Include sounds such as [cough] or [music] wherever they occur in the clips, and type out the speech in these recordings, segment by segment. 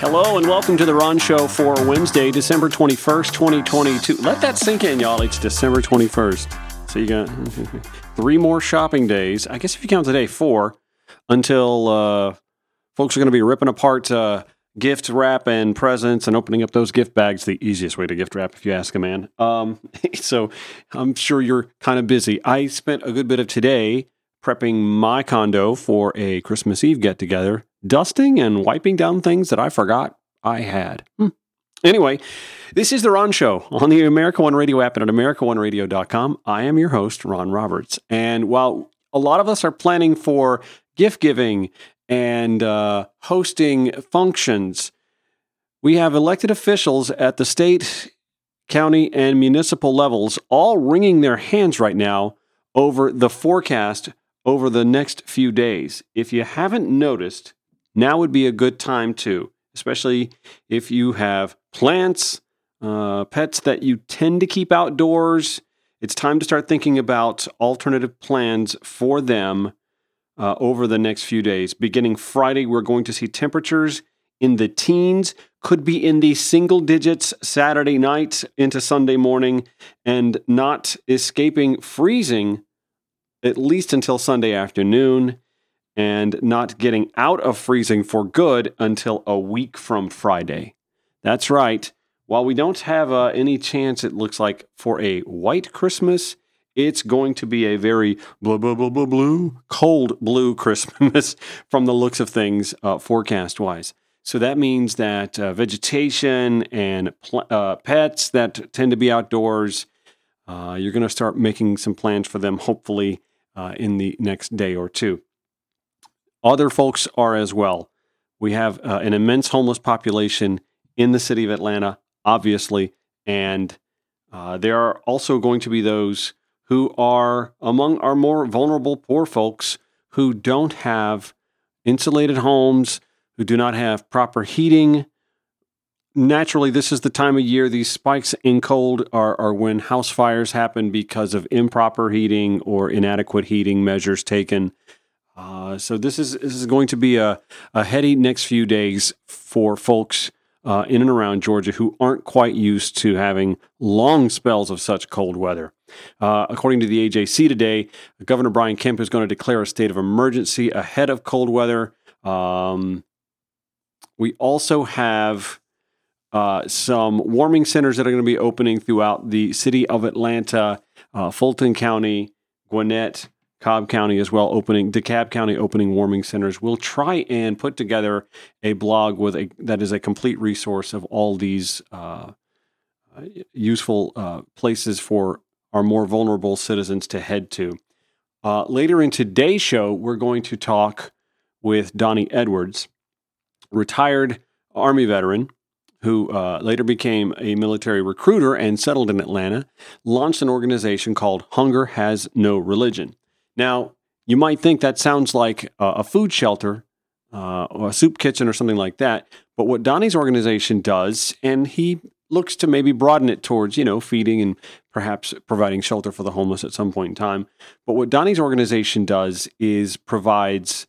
Hello and welcome to the Ron Show for Wednesday, December 21st, 2022. Let that sink in, y'all. It's December 21st. So you got [laughs] three more shopping days. I guess if you count today, four, until uh, folks are going to be ripping apart uh, gift wrap and presents and opening up those gift bags. The easiest way to gift wrap, if you ask a man. Um, [laughs] so I'm sure you're kind of busy. I spent a good bit of today prepping my condo for a Christmas Eve get together, dusting and wiping down things that I forgot I had. Hmm. Anyway, this is the Ron Show on the America One Radio app and at AmericaOneRadio.com. I am your host, Ron Roberts. And while a lot of us are planning for gift giving and uh, hosting functions, we have elected officials at the state, county, and municipal levels all wringing their hands right now over the forecast over the next few days. If you haven't noticed, now would be a good time to, especially if you have plants, uh, pets that you tend to keep outdoors. It's time to start thinking about alternative plans for them uh, over the next few days. Beginning Friday, we're going to see temperatures in the teens, could be in the single digits Saturday night into Sunday morning, and not escaping freezing at least until Sunday afternoon and not getting out of freezing for good until a week from Friday. That's right. While we don't have uh, any chance, it looks like, for a white Christmas, it's going to be a very blue, blue, blue, blue, blue, cold blue Christmas [laughs] from the looks of things uh, forecast wise. So that means that uh, vegetation and pl- uh, pets that tend to be outdoors, uh, you're going to start making some plans for them, hopefully, uh, in the next day or two. Other folks are as well. We have uh, an immense homeless population in the city of Atlanta, obviously, and uh, there are also going to be those who are among our more vulnerable poor folks who don't have insulated homes, who do not have proper heating, naturally, this is the time of year these spikes in cold are, are when house fires happen because of improper heating or inadequate heating measures taken. Uh, so this is this is going to be a, a heady next few days for folks uh, in and around Georgia who aren't quite used to having long spells of such cold weather. Uh, according to the AJC today, Governor Brian Kemp is going to declare a state of emergency ahead of cold weather. Um, we also have uh, some warming centers that are going to be opening throughout the city of Atlanta, uh, Fulton County, Gwinnett, Cobb County as well, opening DeKalb County opening warming centers. We'll try and put together a blog with a that is a complete resource of all these uh, useful uh, places for our more vulnerable citizens to head to. Uh, later in today's show, we're going to talk with Donny Edwards, retired Army veteran who uh, later became a military recruiter and settled in Atlanta, launched an organization called Hunger Has No Religion. Now, you might think that sounds like a food shelter uh, or a soup kitchen or something like that. But what Donny's organization does, and he looks to maybe broaden it towards, you know, feeding and perhaps providing shelter for the homeless at some point in time. But what Donny's organization does is provides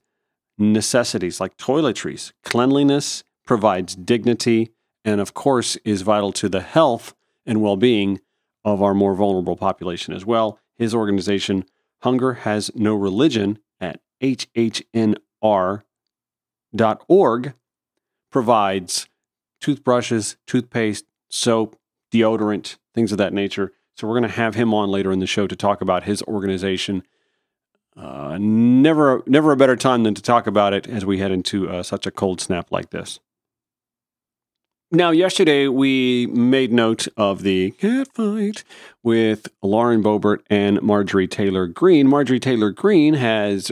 necessities like toiletries, cleanliness, provides dignity, and of course is vital to the health and well-being of our more vulnerable population as well. His organization, Hunger Has No Religion, at hhnr.org, provides toothbrushes, toothpaste, soap, deodorant, things of that nature. So we're going to have him on later in the show to talk about his organization. Uh, never, never a better time than to talk about it as we head into uh, such a cold snap like this. Now, yesterday we made note of the cat fight with Lauren Boebert and Marjorie Taylor Greene. Marjorie Taylor Greene has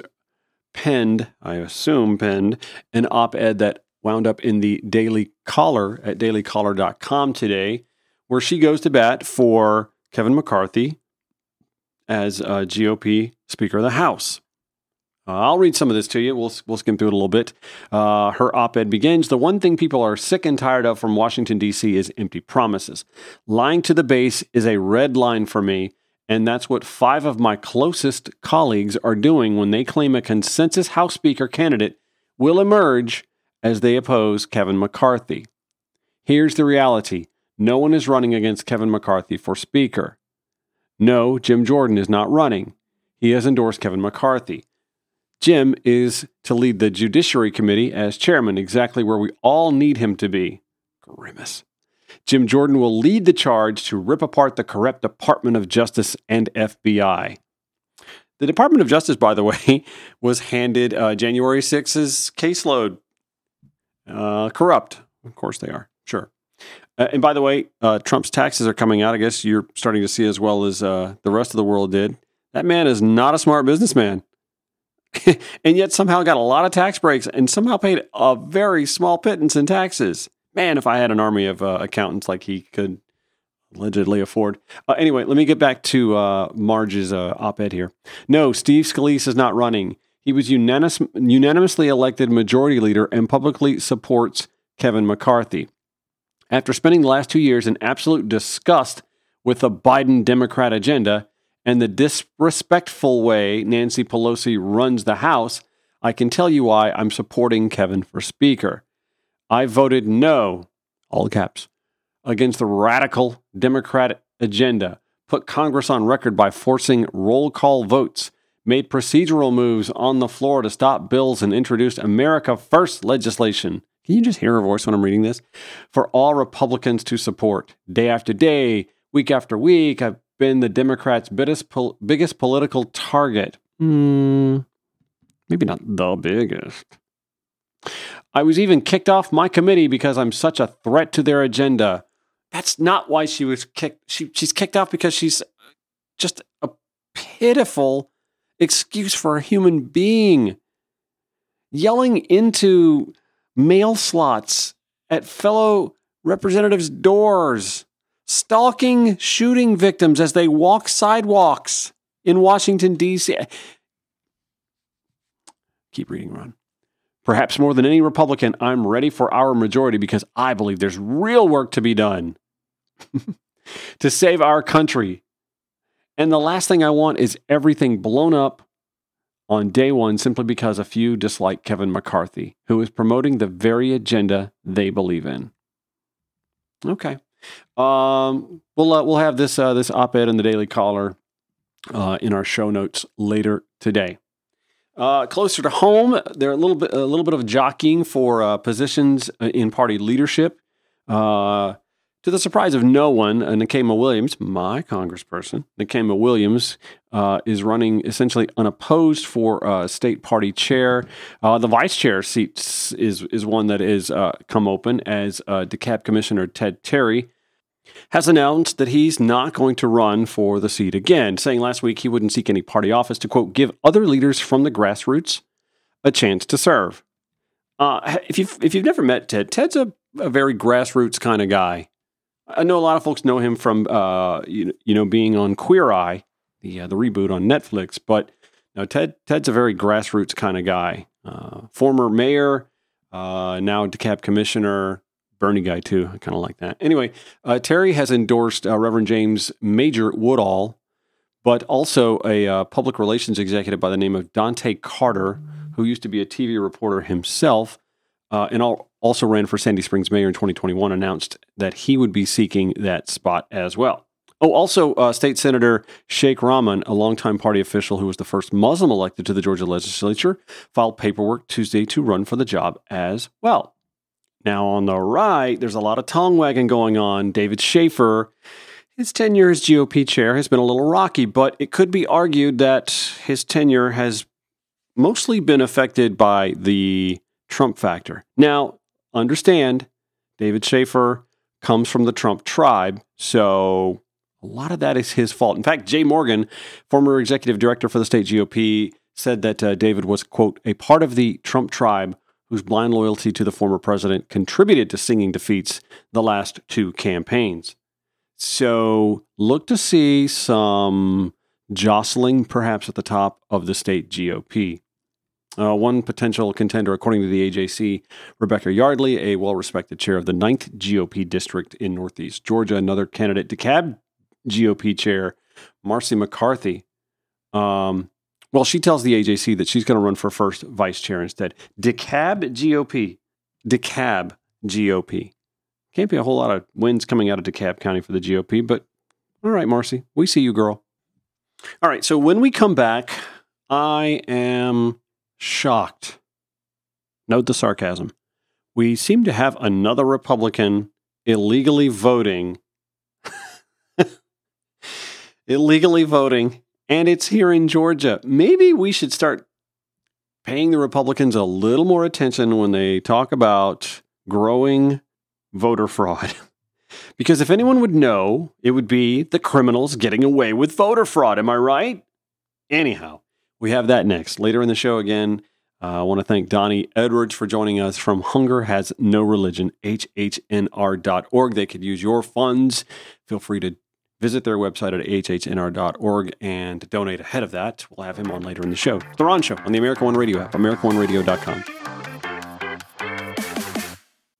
penned, I assume, penned an op ed that wound up in the Daily Caller at dailycaller.com today, where she goes to bat for Kevin McCarthy as a GOP Speaker of the House. Uh, I'll read some of this to you. We'll, we'll skim through it a little bit. Uh, her op ed begins The one thing people are sick and tired of from Washington, D.C. is empty promises. Lying to the base is a red line for me, and that's what five of my closest colleagues are doing when they claim a consensus House Speaker candidate will emerge as they oppose Kevin McCarthy. Here's the reality no one is running against Kevin McCarthy for Speaker. No, Jim Jordan is not running. He has endorsed Kevin McCarthy. Jim is to lead the Judiciary Committee as chairman, exactly where we all need him to be. Grimace. Jim Jordan will lead the charge to rip apart the corrupt Department of Justice and FBI. The Department of Justice, by the [laughs] way, was handed uh, January 6's caseload. Uh, corrupt. Of course they are. Sure. Uh, and by the way, uh, Trump's taxes are coming out. I guess you're starting to see as well as uh, the rest of the world did. That man is not a smart businessman. [laughs] and yet somehow got a lot of tax breaks and somehow paid a very small pittance in taxes. Man, if I had an army of uh, accountants like he could allegedly afford. Uh, anyway, let me get back to uh, Marge's uh, op ed here. No, Steve Scalise is not running. He was unanimous, unanimously elected majority leader and publicly supports Kevin McCarthy. After spending the last two years in absolute disgust with the Biden Democrat agenda and the disrespectful way Nancy Pelosi runs the House, I can tell you why I'm supporting Kevin for Speaker. I voted no, all caps, against the radical Democrat agenda, put Congress on record by forcing roll call votes, made procedural moves on the floor to stop bills, and introduced America First legislation. Can you just hear her voice when I'm reading this? For all Republicans to support. Day after day, week after week, I've been the Democrats' biggest, pol- biggest political target. Hmm, maybe not the biggest. I was even kicked off my committee because I'm such a threat to their agenda. That's not why she was kicked. She, she's kicked off because she's just a pitiful excuse for a human being. Yelling into mail slots at fellow representatives' doors, stalking shooting victims as they walk sidewalks in Washington, D.C. Keep reading, Ron. Perhaps more than any Republican, I'm ready for our majority because I believe there's real work to be done [laughs] to save our country. And the last thing I want is everything blown up on day one simply because a few dislike Kevin McCarthy, who is promoting the very agenda they believe in. Okay. Um, we'll, uh, we'll have this, uh, this op ed in the Daily Caller uh, in our show notes later today. Uh, closer to home, there are a little bit a little bit of jockeying for uh, positions in party leadership. To the surprise of no one, uh, Nikema Williams, my congressperson, Nikema Williams uh, is running essentially unopposed for uh, state party chair. Uh, the vice chair seat is is one that is uh, come open as uh, DeKalb Commissioner Ted Terry has announced that he's not going to run for the seat again, saying last week he wouldn't seek any party office to, quote, give other leaders from the grassroots a chance to serve. Uh, if, you've, if you've never met Ted, Ted's a, a very grassroots kind of guy. I know a lot of folks know him from, uh, you, you know, being on Queer Eye, the, uh, the reboot on Netflix, but no, Ted, Ted's a very grassroots kind of guy. Uh, former mayor, uh, now DeKalb commissioner, Bernie guy too. I kind of like that. Anyway, uh, Terry has endorsed uh, Reverend James Major Woodall, but also a public relations executive by the name of Dante Carter, who used to be a TV reporter himself, uh, and also ran for Sandy Springs mayor in 2021. Announced that he would be seeking that spot as well. Oh, also, uh, State Senator Sheikh Rahman, a longtime party official who was the first Muslim elected to the Georgia legislature, filed paperwork Tuesday to run for the job as well. Now, on the right, there's a lot of tongue wagging going on. David Shafer, his tenure as GOP chair has been a little rocky, but it could be argued that his tenure has mostly been affected by the Trump factor. Now, understand, David Shafer comes from the Trump tribe, so a lot of that is his fault. In fact, Jay Morgan, former executive director for the state GOP, said that uh, David was, quote, a part of the Trump tribe whose blind loyalty to the former president contributed to singing defeats the last two campaigns. So look to see some jostling perhaps at the top of the state GOP. Uh, one potential contender, according to the AJC, Rebecca Yardley, a well respected chair of the 9th GOP district in Northeast Georgia. Another candidate, DeKalb GOP chair, Marci McCarthy. Um, well, she tells the AJC that she's going to run for first vice chair instead. DeKalb GOP. DeKalb GOP. Can't be a whole lot of wins coming out of DeKalb County for the GOP, but all right, Marci, we see you, girl. All right, so when we come back, I am shocked. Note the sarcasm. We seem to have another Republican illegally voting. [laughs] illegally voting, and it's here in Georgia. Maybe we should start paying the Republicans a little more attention when they talk about growing voter fraud. [laughs] because if anyone would know, it would be the criminals getting away with voter fraud. Am I right? Anyhow, we have that next. Later in the show, again, uh, I want to thank Donny Edwards for joining us from Hunger Has No Religion, hhnr.org. They could use your funds. Feel free to visit their website at hhnr.org and donate ahead of that. We'll have him on later in the show. The Ron Show on the America One Radio app, AmericaOneRadio.com.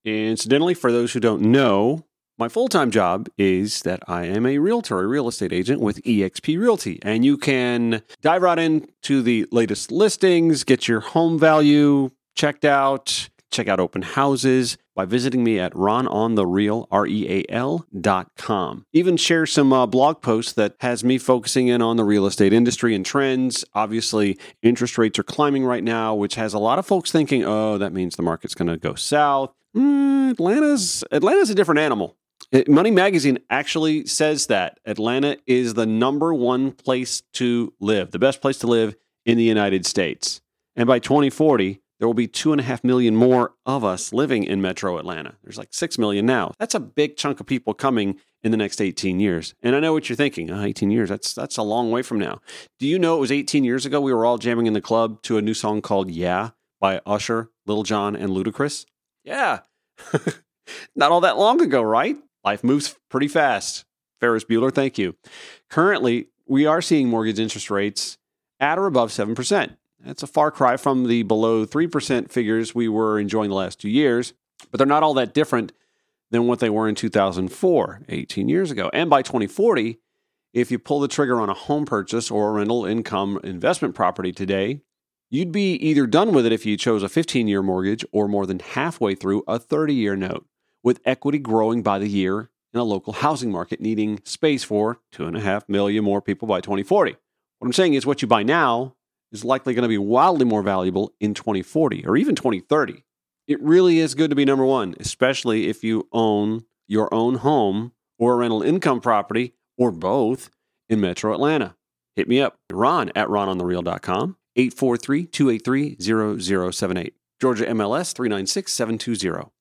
Incidentally, for those who don't know, my full time job is that I am a realtor, a real estate agent with eXp Realty. And you can dive right into the latest listings, get your home value checked out, check out open houses by visiting me at rononthereal, R-E-A-L dot com. Even share some uh, blog posts that has me focusing in on the real estate industry and trends. Obviously, interest rates are climbing right now, which has a lot of folks thinking, oh, that means the market's going to go south. Mm, Atlanta's Atlanta's a different animal. Money Magazine actually says that Atlanta is the number one place to live, the best place to live in the United States. And by 2040, there will be two and a half million more of us living in metro Atlanta. There's like six million now. That's a big chunk of people coming in the next 18 years. And I know what you're thinking. Oh, 18 years, that's that's a long way from now. Do you know it was 18 years ago we were all jamming in the club to a new song called Yeah by Usher, Lil Jon, and Ludacris? Yeah. [laughs] Not all that long ago, right? Life moves pretty fast. Ferris Bueller, thank you. Currently, we are seeing mortgage interest rates at or above 7%. That's a far cry from the below 3% figures we were enjoying the last two years, but they're not all that different than what they were in 2004, 18 years ago. And by 2040, if you pull the trigger on a home purchase or a rental income investment property today, you'd be either done with it if you chose a 15 year mortgage or more than halfway through a 30 year note with equity growing by the year in a local housing market needing space for two and a half million more people by 2040. What I'm saying is, what you buy now is likely going to be wildly more valuable in 2040 or even 2030. It really is good to be number one, especially if you own your own home or a rental income property or both in metro Atlanta. Hit me up, ron at rononthereal.com, 843 283 0078. Georgia MLS 396 720.